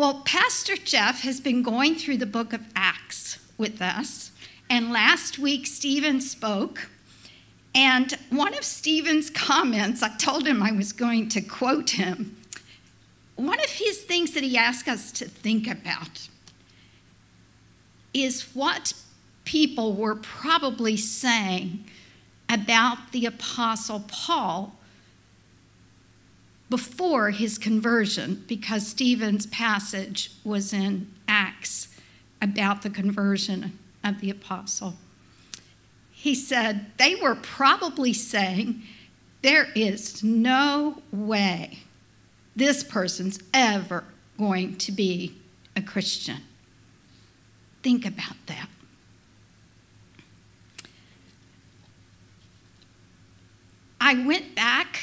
Well, Pastor Jeff has been going through the book of Acts with us, and last week Stephen spoke. And one of Stephen's comments, I told him I was going to quote him. One of his things that he asked us to think about is what people were probably saying about the Apostle Paul before his conversion, because Stephen's passage was in Acts about the conversion of the apostle. He said they were probably saying, There is no way this person's ever going to be a Christian. Think about that. I went back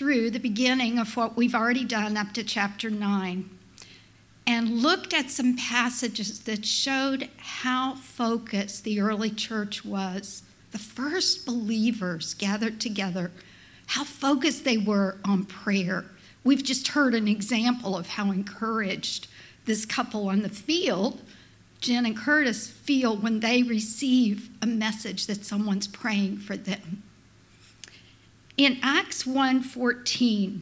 through the beginning of what we've already done up to chapter 9 and looked at some passages that showed how focused the early church was. The first believers gathered together, how focused they were on prayer. We've just heard an example of how encouraged this couple on the field, Jen and Curtis, feel when they receive a message that someone's praying for them. In Acts 1:14,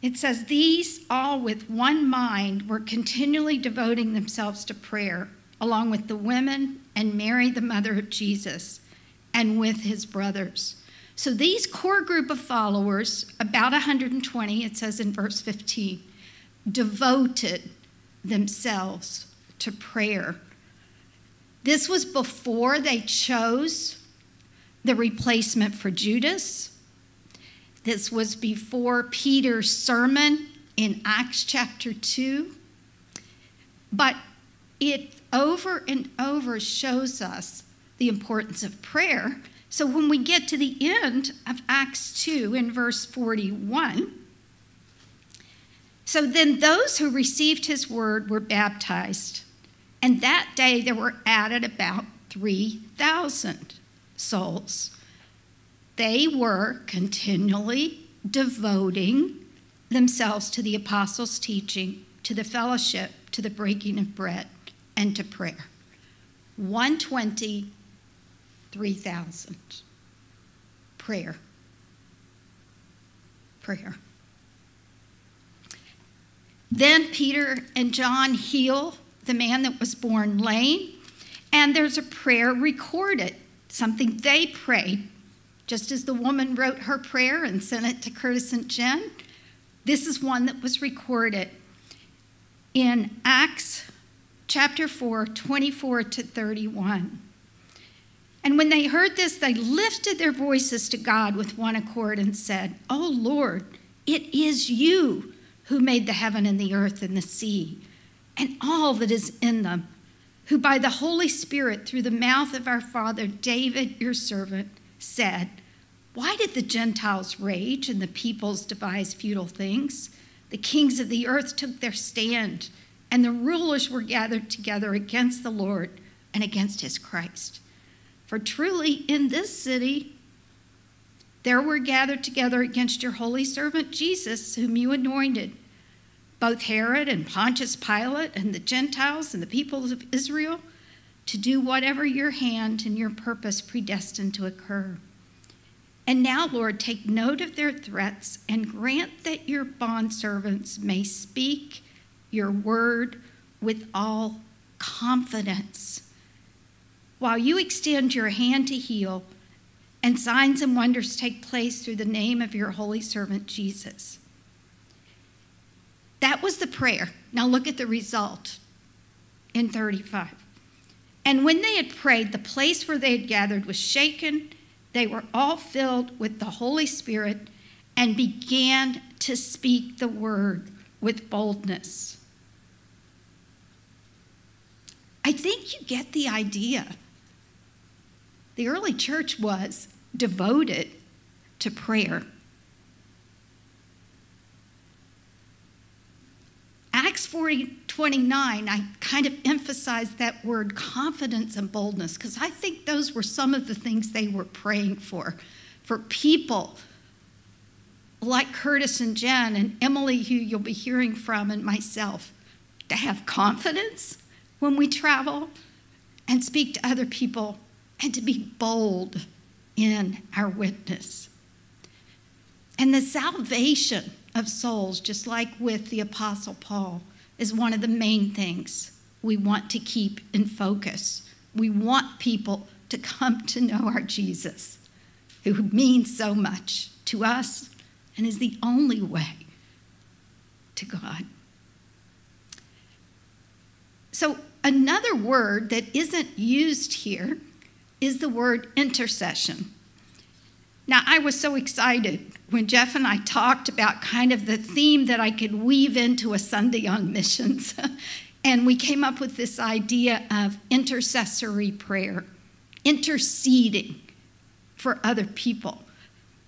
it says, These all with one mind were continually devoting themselves to prayer, along with the women and Mary, the mother of Jesus, and with his brothers. So these core group of followers, about 120, it says in verse 15, devoted themselves to prayer. This was before they chose the replacement for Judas. This was before Peter's sermon in Acts chapter 2. But it over and over shows us the importance of prayer. So when we get to the end of Acts 2 in verse 41, so then those who received his word were baptized, and that day there were added about 3,000 souls. They were continually devoting themselves to the apostles' teaching, to the fellowship, to the breaking of bread, and to prayer. 120, 3,000. Prayer. Prayer. Then Peter and John heal the man that was born lame, and there's a prayer recorded something they prayed, just as the woman wrote her prayer and sent it to Curtis and Jen. This is one that was recorded in Acts chapter 4, 24 to 31. And when they heard this, they lifted their voices to God with one accord and said, Oh Lord, it is you who made the heaven and the earth and the sea and all that is in them who by the Holy Spirit, through the mouth of our father David, your servant, said, Why did the Gentiles rage and the peoples devise futile things? The kings of the earth took their stand, and the rulers were gathered together against the Lord and against his Christ. For truly in this city there were gathered together against your holy servant Jesus, whom you anointed both Herod and Pontius Pilate and the Gentiles and the peoples of Israel to do whatever your hand and your purpose predestined to occur. And now, Lord, take note of their threats and grant that your bondservants may speak your word with all confidence. While you extend your hand to heal, and signs and wonders take place through the name of your holy servant Jesus. That was the prayer. Now look at the result in 35. And when they had prayed, the place where they had gathered was shaken. They were all filled with the Holy Spirit and began to speak the word with boldness. I think you get the idea. The early church was devoted to prayer. Acts 40, 29, I kind of emphasized that word confidence and boldness because I think those were some of the things they were praying for, for people like Curtis and Jen and Emily, who you'll be hearing from, and myself, to have confidence when we travel and speak to other people and to be bold in our witness. And the salvation of souls, just like with the Apostle Paul, is one of the main things we want to keep in focus. We want people to come to know our Jesus, who means so much to us and is the only way to God. So, another word that isn't used here is the word intercession. Now, I was so excited when Jeff and I talked about kind of the theme that I could weave into a Sunday on missions. and we came up with this idea of intercessory prayer, interceding for other people.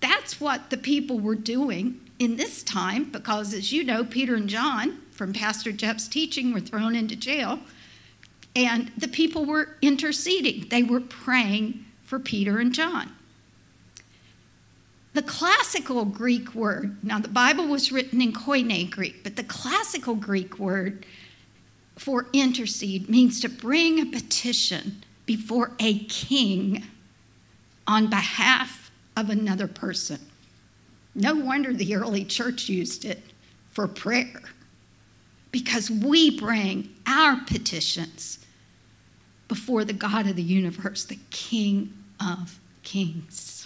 That's what the people were doing in this time because, as you know, Peter and John from Pastor Jeff's teaching were thrown into jail. And the people were interceding, they were praying for Peter and John. The classical Greek word, now the Bible was written in Koine Greek, but the classical Greek word for intercede means to bring a petition before a king on behalf of another person. No wonder the early church used it for prayer because we bring our petitions before the God of the universe, the King of kings.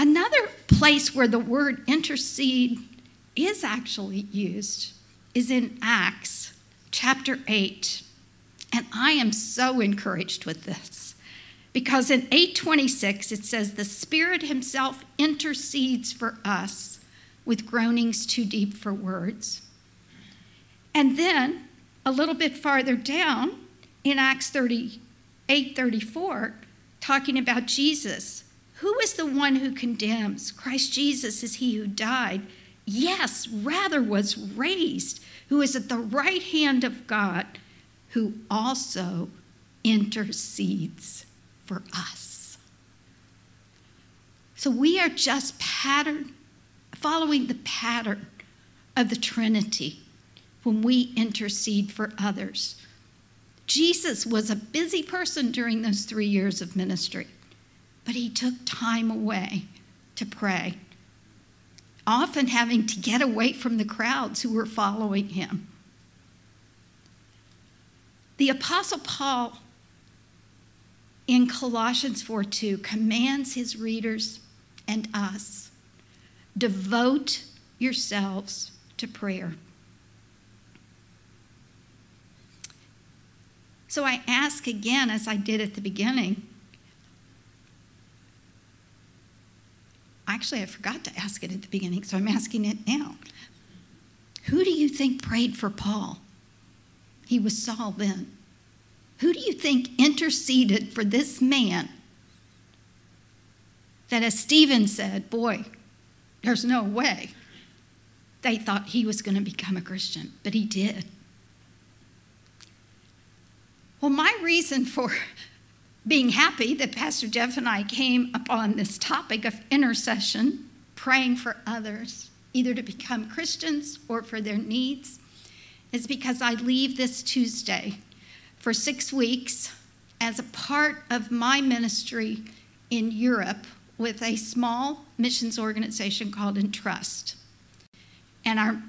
Another place where the word intercede is actually used is in Acts chapter 8. And I am so encouraged with this because in 826 it says, The Spirit Himself intercedes for us with groanings too deep for words. And then a little bit farther down in Acts 38 34, talking about Jesus. Who is the one who condemns? Christ Jesus is he who died. Yes, rather was raised, who is at the right hand of God, who also intercedes for us. So we are just pattern, following the pattern of the Trinity when we intercede for others. Jesus was a busy person during those three years of ministry, but he took time away to pray, often having to get away from the crowds who were following him. The Apostle Paul in Colossians 4 2 commands his readers and us devote yourselves to prayer. So I ask again, as I did at the beginning. Actually, I forgot to ask it at the beginning, so I'm asking it now. Who do you think prayed for Paul? He was Saul then. Who do you think interceded for this man? That, as Stephen said, boy, there's no way they thought he was going to become a Christian, but he did. Well, my reason for being happy that Pastor Jeff and I came upon this topic of intercession, praying for others, either to become Christians or for their needs, is because I leave this Tuesday for six weeks as a part of my ministry in Europe with a small missions organization called Entrust. And our,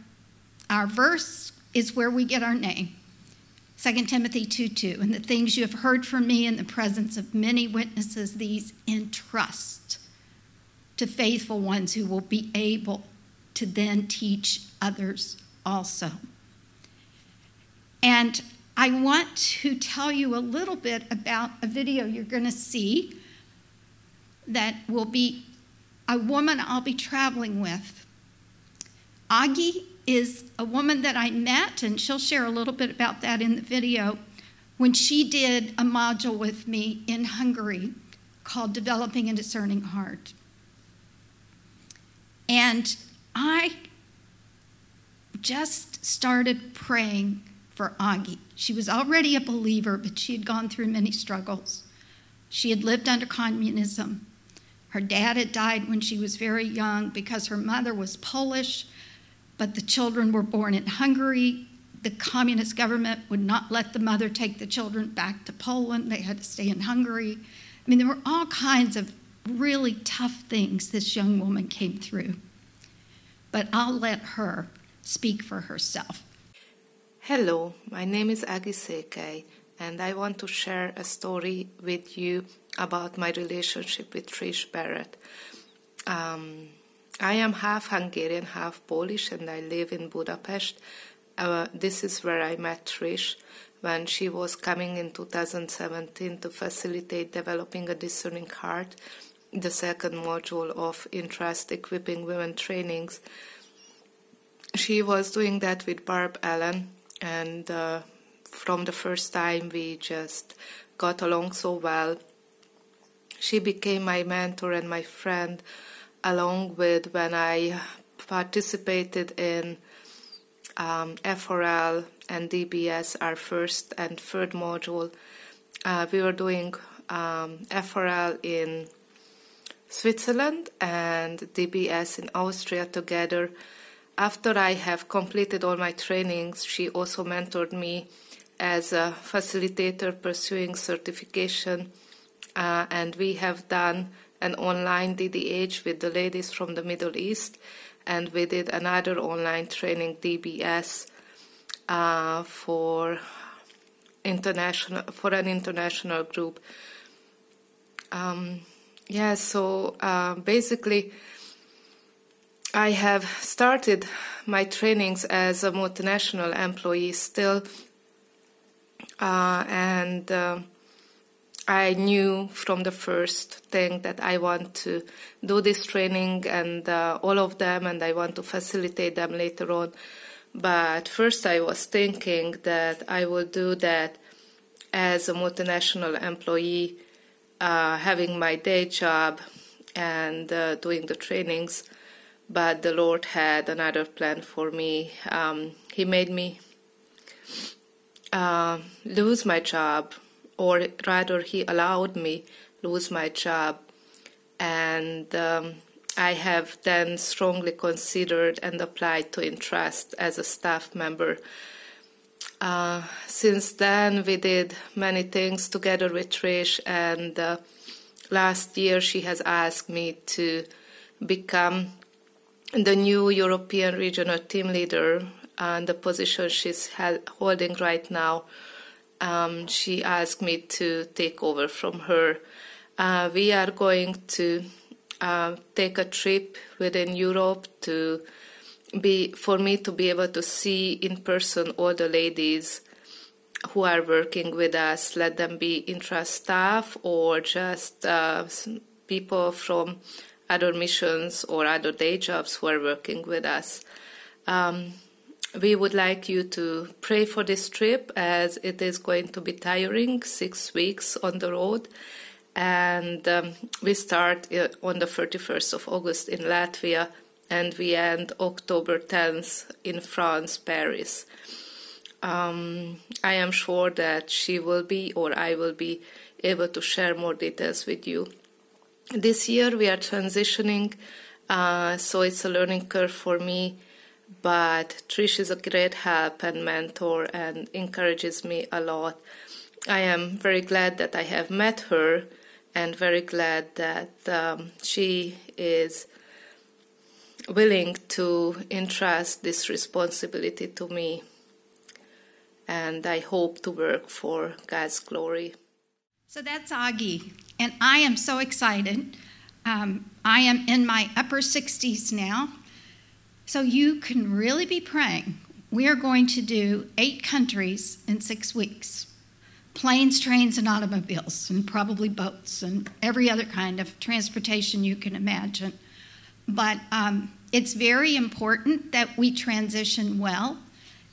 our verse is where we get our name. 2 Timothy 2 2, and the things you have heard from me in the presence of many witnesses, these entrust to faithful ones who will be able to then teach others also. And I want to tell you a little bit about a video you're going to see that will be a woman I'll be traveling with. Agi is a woman that I met, and she'll share a little bit about that in the video, when she did a module with me in Hungary called Developing a Discerning Heart. And I just started praying for Agi. She was already a believer, but she had gone through many struggles. She had lived under communism. Her dad had died when she was very young because her mother was Polish, but the children were born in Hungary. The communist government would not let the mother take the children back to Poland. They had to stay in Hungary. I mean, there were all kinds of really tough things this young woman came through. But I'll let her speak for herself. Hello, my name is Agi Székely, and I want to share a story with you about my relationship with Trish Barrett. Um, I am half Hungarian, half Polish, and I live in Budapest. Uh, this is where I met Trish when she was coming in 2017 to facilitate developing a discerning heart, the second module of Entrust Equipping Women trainings. She was doing that with Barb Allen, and uh, from the first time we just got along so well she became my mentor and my friend, along with when I participated in um, FRL and DBS, our first and third module. Uh, we were doing um, FRL in Switzerland and DBS in Austria together. After I have completed all my trainings, she also mentored me as a facilitator pursuing certification uh, and we have done an online DDH with the ladies from the Middle East, and we did another online training DBS uh, for international for an international group. Um, yeah, so uh, basically, I have started my trainings as a multinational employee still, uh, and uh, I knew from the first thing that I want to do this training and uh, all of them, and I want to facilitate them later on. But first, I was thinking that I will do that as a multinational employee, uh, having my day job and uh, doing the trainings. But the Lord had another plan for me. Um, he made me uh, lose my job or rather, he allowed me lose my job, and um, I have then strongly considered and applied to Entrust as a staff member. Uh, since then, we did many things together with Trish, and uh, last year she has asked me to become the new European regional team leader, and the position she's holding right now um, she asked me to take over from her. Uh, we are going to uh, take a trip within Europe to be for me to be able to see in person all the ladies who are working with us. Let them be Entrust staff or just uh, people from other missions or other day jobs who are working with us. Um, we would like you to pray for this trip as it is going to be tiring, six weeks on the road. And um, we start uh, on the 31st of August in Latvia and we end October 10th in France, Paris. Um, I am sure that she will be or I will be able to share more details with you. This year we are transitioning, uh, so it's a learning curve for me but Trish is a great help and mentor and encourages me a lot. I am very glad that I have met her and very glad that um, she is willing to entrust this responsibility to me. And I hope to work for God's glory. So that's Agi, and I am so excited. Um, I am in my upper 60s now, so you can really be praying. We are going to do eight countries in six weeks planes, trains, and automobiles, and probably boats, and every other kind of transportation you can imagine. But um, it's very important that we transition well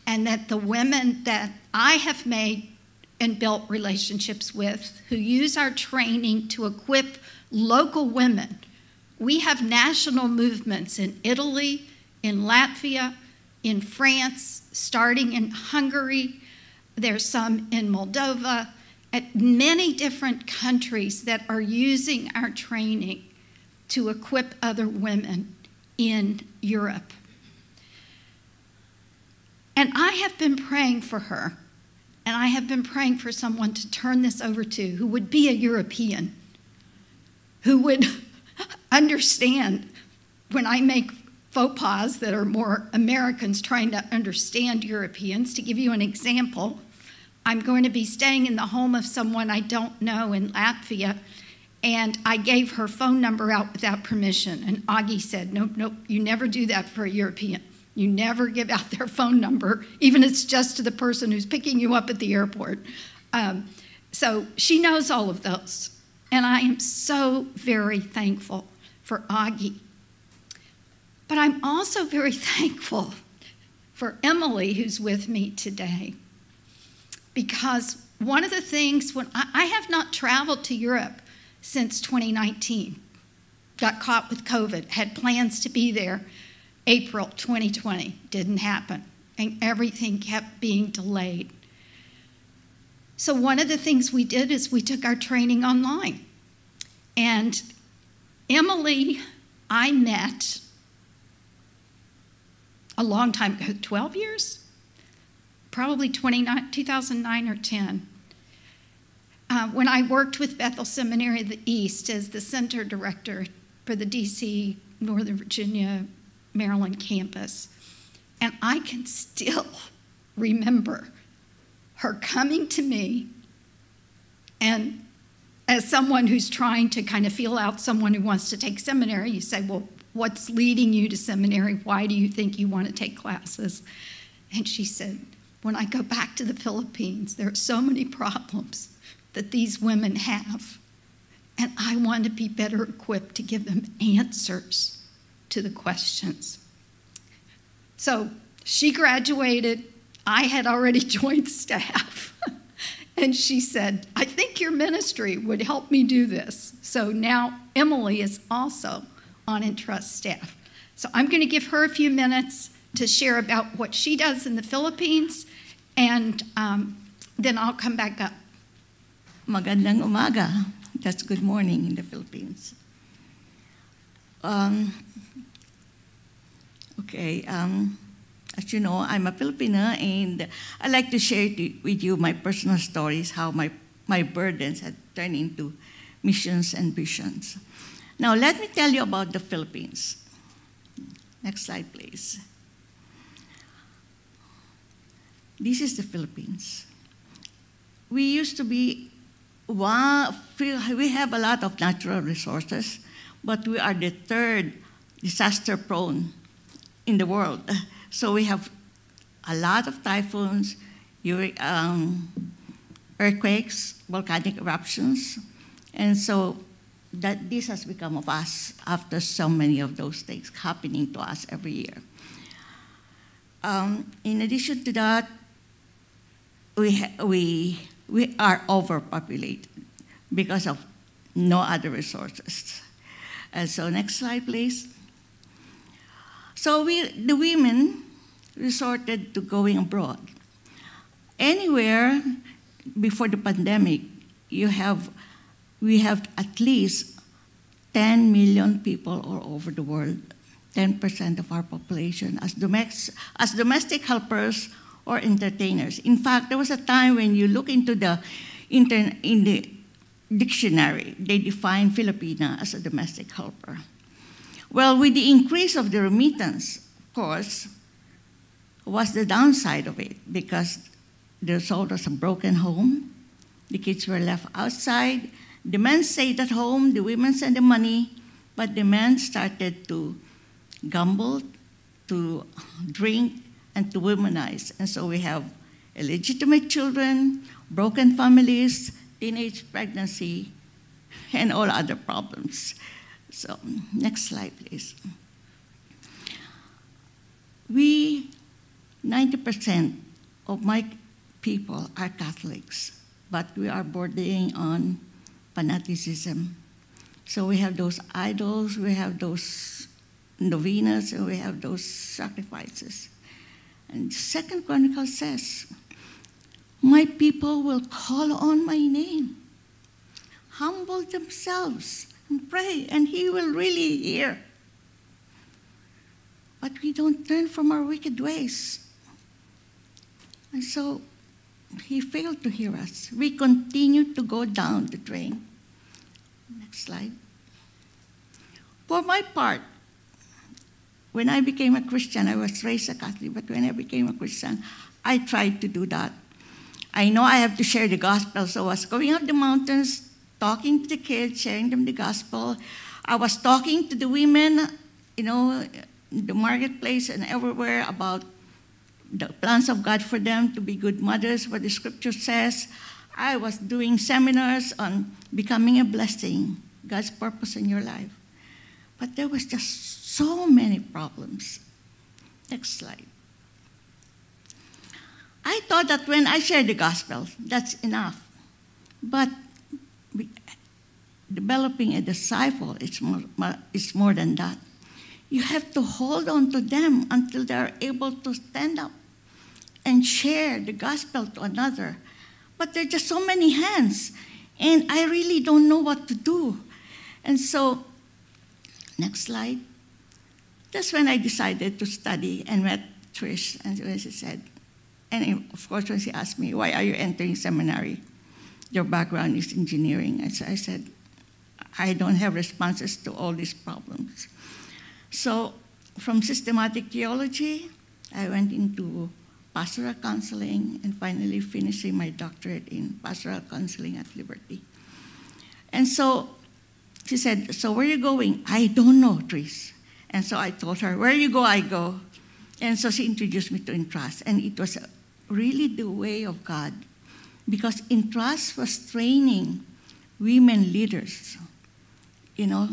and that the women that I have made and built relationships with who use our training to equip local women. We have national movements in Italy, in Latvia, in France, starting in Hungary. There's some in Moldova, at many different countries that are using our training to equip other women in Europe. And I have been praying for her, and I have been praying for someone to turn this over to who would be a European, who would understand when I make faux pas that are more Americans trying to understand Europeans. To give you an example, I'm going to be staying in the home of someone I don't know in Latvia, and I gave her phone number out without permission. And Agi said, Nope, nope, you never do that for a European. You never give out their phone number, even if it's just to the person who's picking you up at the airport. Um, so she knows all of those. And I am so very thankful for Agi. But I'm also very thankful for Emily, who's with me today because one of the things when I, I have not traveled to Europe since 2019, got caught with COVID, had plans to be there April 2020, didn't happen, and everything kept being delayed. So, one of the things we did is we took our training online. And Emily, I met a long time ago, 12 years? probably 2009 or 10. Uh, when I worked with Bethel Seminary of the East as the center director for the DC, Northern Virginia, Maryland campus. And I can still remember her coming to me and as someone who's trying to kind of feel out someone who wants to take seminary, you say, Well, what's leading you to seminary? Why do you think you want to take classes? And she said, when I go back to the Philippines, there are so many problems that these women have. And I want to be better equipped to give them answers to the questions. So she graduated. I had already joined staff. and she said, I think your ministry would help me do this. So now Emily is also on Entrust staff. So I'm going to give her a few minutes to share about what she does in the Philippines, and um, then I'll come back up. Magandang umaga. That's good morning in the Philippines. Um, okay, um, as you know, I'm a Filipina, and I like to share with you my personal stories, how my, my burdens had turned into missions and visions. Now, let me tell you about the Philippines. Next slide, please. This is the Philippines. We used to be we have a lot of natural resources, but we are the third disaster prone in the world. So we have a lot of typhoons, um, earthquakes, volcanic eruptions, and so that this has become of us after so many of those things happening to us every year. Um, in addition to that, we, we, we are overpopulated because of no other resources. And so next slide, please. So we, the women resorted to going abroad. Anywhere before the pandemic, you have, we have at least 10 million people all over the world, 10% of our population as, domestic, as domestic helpers or entertainers. In fact, there was a time when you look into the inter- in the dictionary, they define Filipina as a domestic helper. Well, with the increase of the remittance, of course, was the downside of it because the result was a broken home. The kids were left outside. The men stayed at home, the women sent the money, but the men started to gamble, to drink, and to womanize. And so we have illegitimate children, broken families, teenage pregnancy, and all other problems. So, next slide, please. We, 90% of my people are Catholics, but we are bordering on fanaticism. So we have those idols, we have those novenas, and we have those sacrifices. And Second Chronicle says, My people will call on my name, humble themselves, and pray, and He will really hear. But we don't turn from our wicked ways. And so He failed to hear us. We continue to go down the drain. Next slide. For my part, when I became a Christian, I was raised a Catholic, but when I became a Christian, I tried to do that. I know I have to share the gospel, so I was going up the mountains, talking to the kids, sharing them the gospel. I was talking to the women, you know, in the marketplace and everywhere about the plans of God for them to be good mothers, what the scripture says. I was doing seminars on becoming a blessing, God's purpose in your life. But there was just so many problems. Next slide. I thought that when I share the gospel, that's enough. But developing a disciple is more, is more than that. You have to hold on to them until they are able to stand up and share the gospel to another. But there are just so many hands, and I really don't know what to do. And so, next slide. That's when I decided to study and met Trish, and when she said, and of course, when she asked me, why are you entering seminary? Your background is engineering. And so I said, I don't have responses to all these problems. So from systematic theology, I went into pastoral counseling and finally finishing my doctorate in pastoral counseling at Liberty. And so she said, So where are you going? I don't know, Tris. And so I told her, Where you go, I go. And so she introduced me to Entrust. And it was really the way of God. Because Entrust was training women leaders, you know,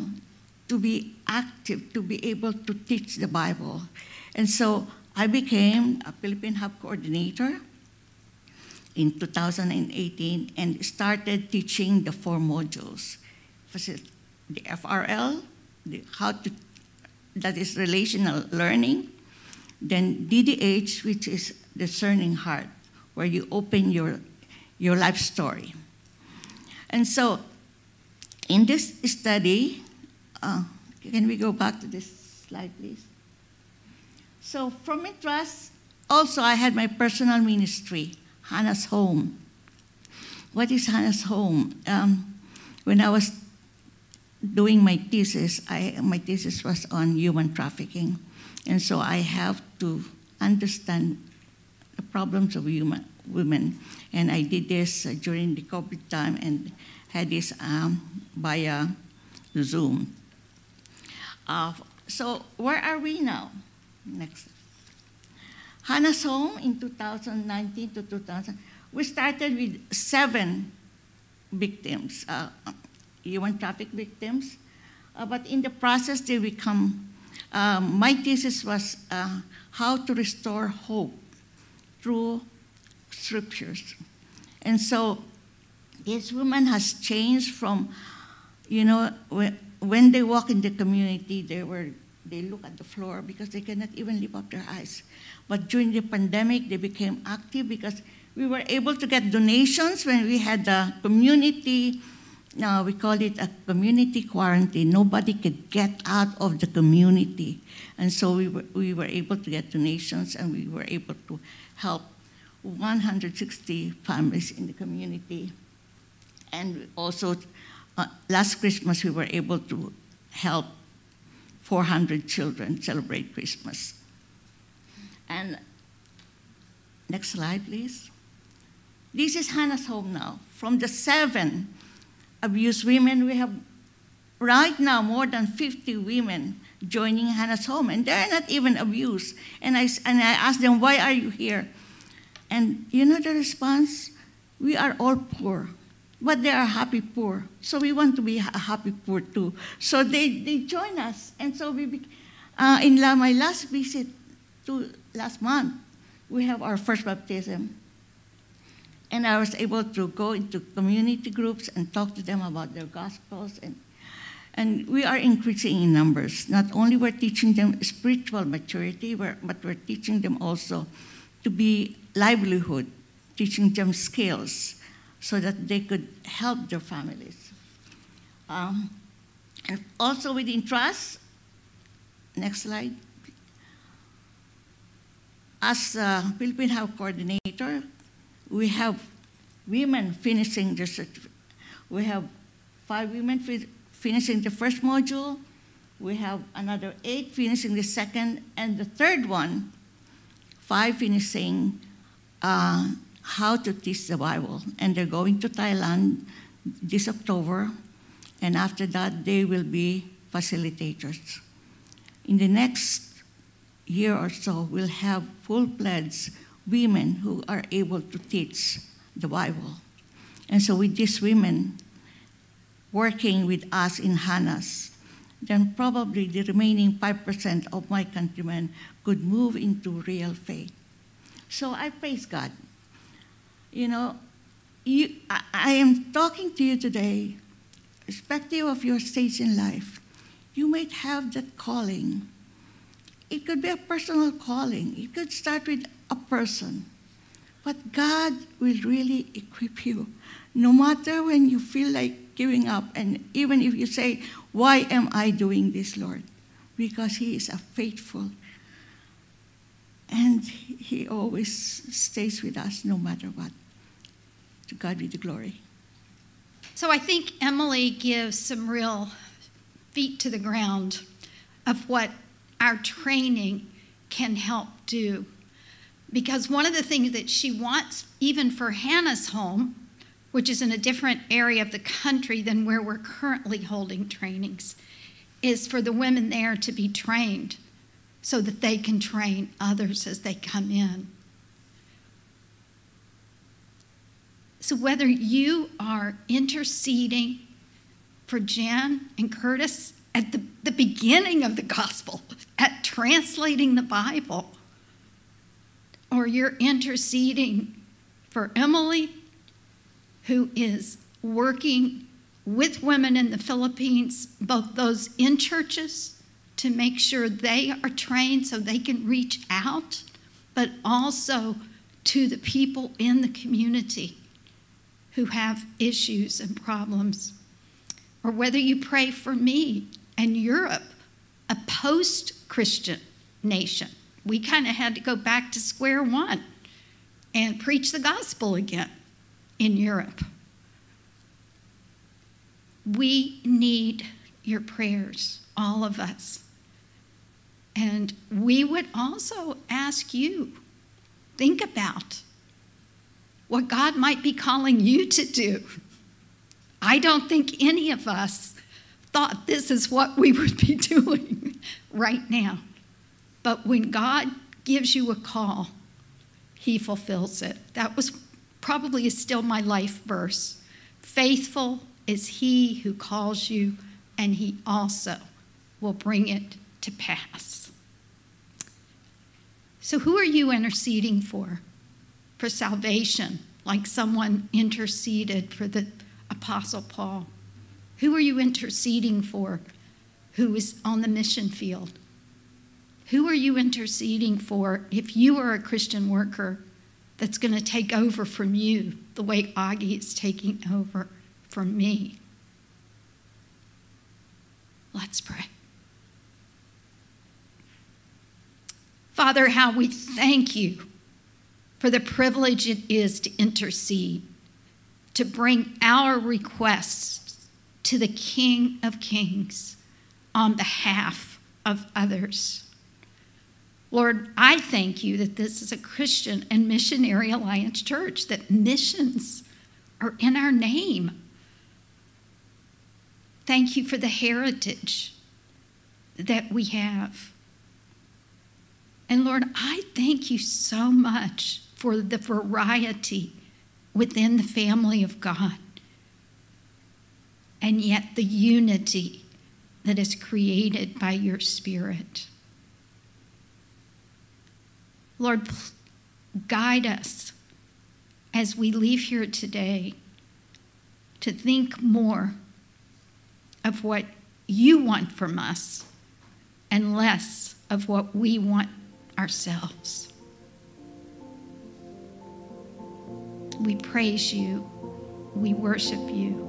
to be active, to be able to teach the Bible. And so I became a Philippine Hub coordinator in 2018 and started teaching the four modules the FRL, the how to that is relational learning. Then DDH, which is discerning heart, where you open your, your life story. And so, in this study, uh, can we go back to this slide, please? So, from Entrust, also I had my personal ministry, Hannah's Home. What is Hannah's Home? Um, when I was doing my thesis, I, my thesis was on human trafficking. And so I have to understand the problems of human, women. And I did this uh, during the COVID time and had this um, via Zoom. Uh, so where are we now? Next. Hannah's Home in 2019 to 2000. We started with seven victims, uh, human traffic victims. Uh, but in the process, they become, um, my thesis was uh, how to restore hope through scriptures. And so this woman has changed from, you know, when they walk in the community, they were they look at the floor because they cannot even lift up their eyes. But during the pandemic, they became active because we were able to get donations when we had the community uh, we call it a community quarantine. Nobody could get out of the community. And so we were, we were able to get donations and we were able to help 160 families in the community. And also, uh, last Christmas, we were able to help 400 children celebrate Christmas. And next slide, please. This is Hannah's home now. From the seven abused women. We have right now more than 50 women joining Hannah's home, and they're not even abused. And I, and I asked them, Why are you here? And you know the response? We are all poor, but they are happy poor. So we want to be a happy poor too. So they, they join us. And so we, uh, in la, my last visit to last month, we have our first baptism. And I was able to go into community groups and talk to them about their gospels. And, and we are increasing in numbers. Not only we're teaching them spiritual maturity, but we're teaching them also to be livelihood, teaching them skills so that they could help their families. Um, And also with Entrust, next slide. As a Philippine House coordinator, we have women finishing the we have five women fi- finishing the first module. We have another eight finishing the second, and the third one, five finishing uh, how to teach the Bible. And they're going to Thailand this October, and after that, they will be facilitators. In the next year or so, we'll have full fledged women who are able to teach the Bible. And so, with these women working with us in Hannah's, then probably the remaining 5% of my countrymen could move into real faith. So I praise God. You know, you, I, I am talking to you today, irrespective of your stage in life. You might have that calling. It could be a personal calling. It could start with a person. But God will really equip you. No matter when you feel like giving up, and even if you say, Why am I doing this, Lord? Because He is a faithful. And He always stays with us no matter what. God be the glory. So I think Emily gives some real feet to the ground of what our training can help do. Because one of the things that she wants, even for Hannah's home, which is in a different area of the country than where we're currently holding trainings, is for the women there to be trained so that they can train others as they come in. So, whether you are interceding for Jan and Curtis at the, the beginning of the gospel, at translating the Bible, or you're interceding for Emily, who is working with women in the Philippines, both those in churches to make sure they are trained so they can reach out, but also to the people in the community who have issues and problems. Or whether you pray for me and Europe, a post Christian nation. We kind of had to go back to square one and preach the gospel again in Europe. We need your prayers, all of us. And we would also ask you think about what God might be calling you to do. I don't think any of us thought this is what we would be doing right now. But when God gives you a call, He fulfills it. That was probably is still my life verse. Faithful is He who calls you, and He also will bring it to pass. So, who are you interceding for? For salvation, like someone interceded for the Apostle Paul. Who are you interceding for who is on the mission field? Who are you interceding for if you are a Christian worker that's going to take over from you the way Agi is taking over from me? Let's pray. Father, how we thank you for the privilege it is to intercede, to bring our requests to the King of Kings on behalf of others. Lord, I thank you that this is a Christian and Missionary Alliance church, that missions are in our name. Thank you for the heritage that we have. And Lord, I thank you so much for the variety within the family of God, and yet the unity that is created by your Spirit. Lord, guide us as we leave here today to think more of what you want from us and less of what we want ourselves. We praise you. We worship you.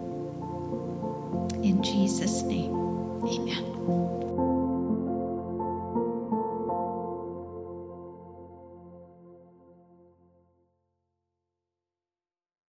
In Jesus' name. Amen.